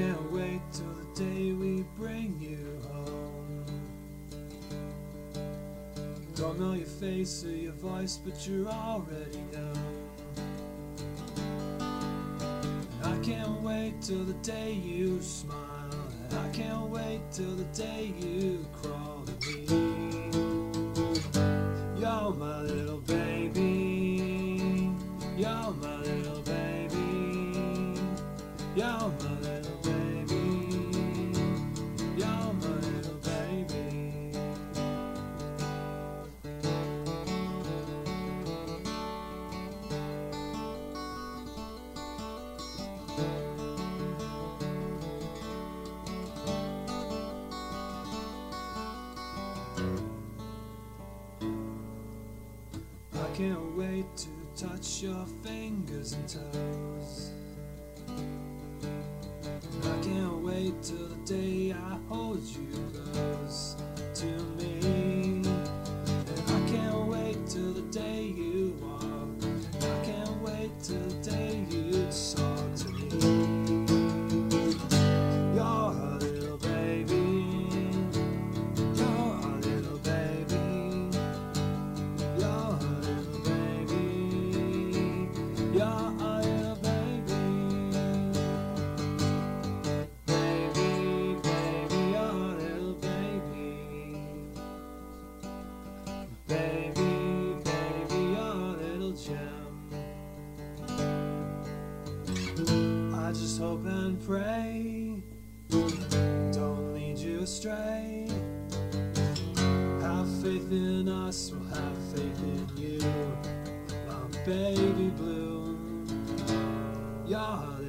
can't wait till the day we bring you home. Don't know your face or your voice, but you're already known. I can't wait till the day you smile. I can't wait till the day you crawl to me. You're my little baby. You're my little baby. You're my little can't wait to touch your fingers and toes. I can't wait till the day I hold you close I just hope and pray. Don't lead you astray. Have faith in us, we'll have faith in you. My baby blue, you're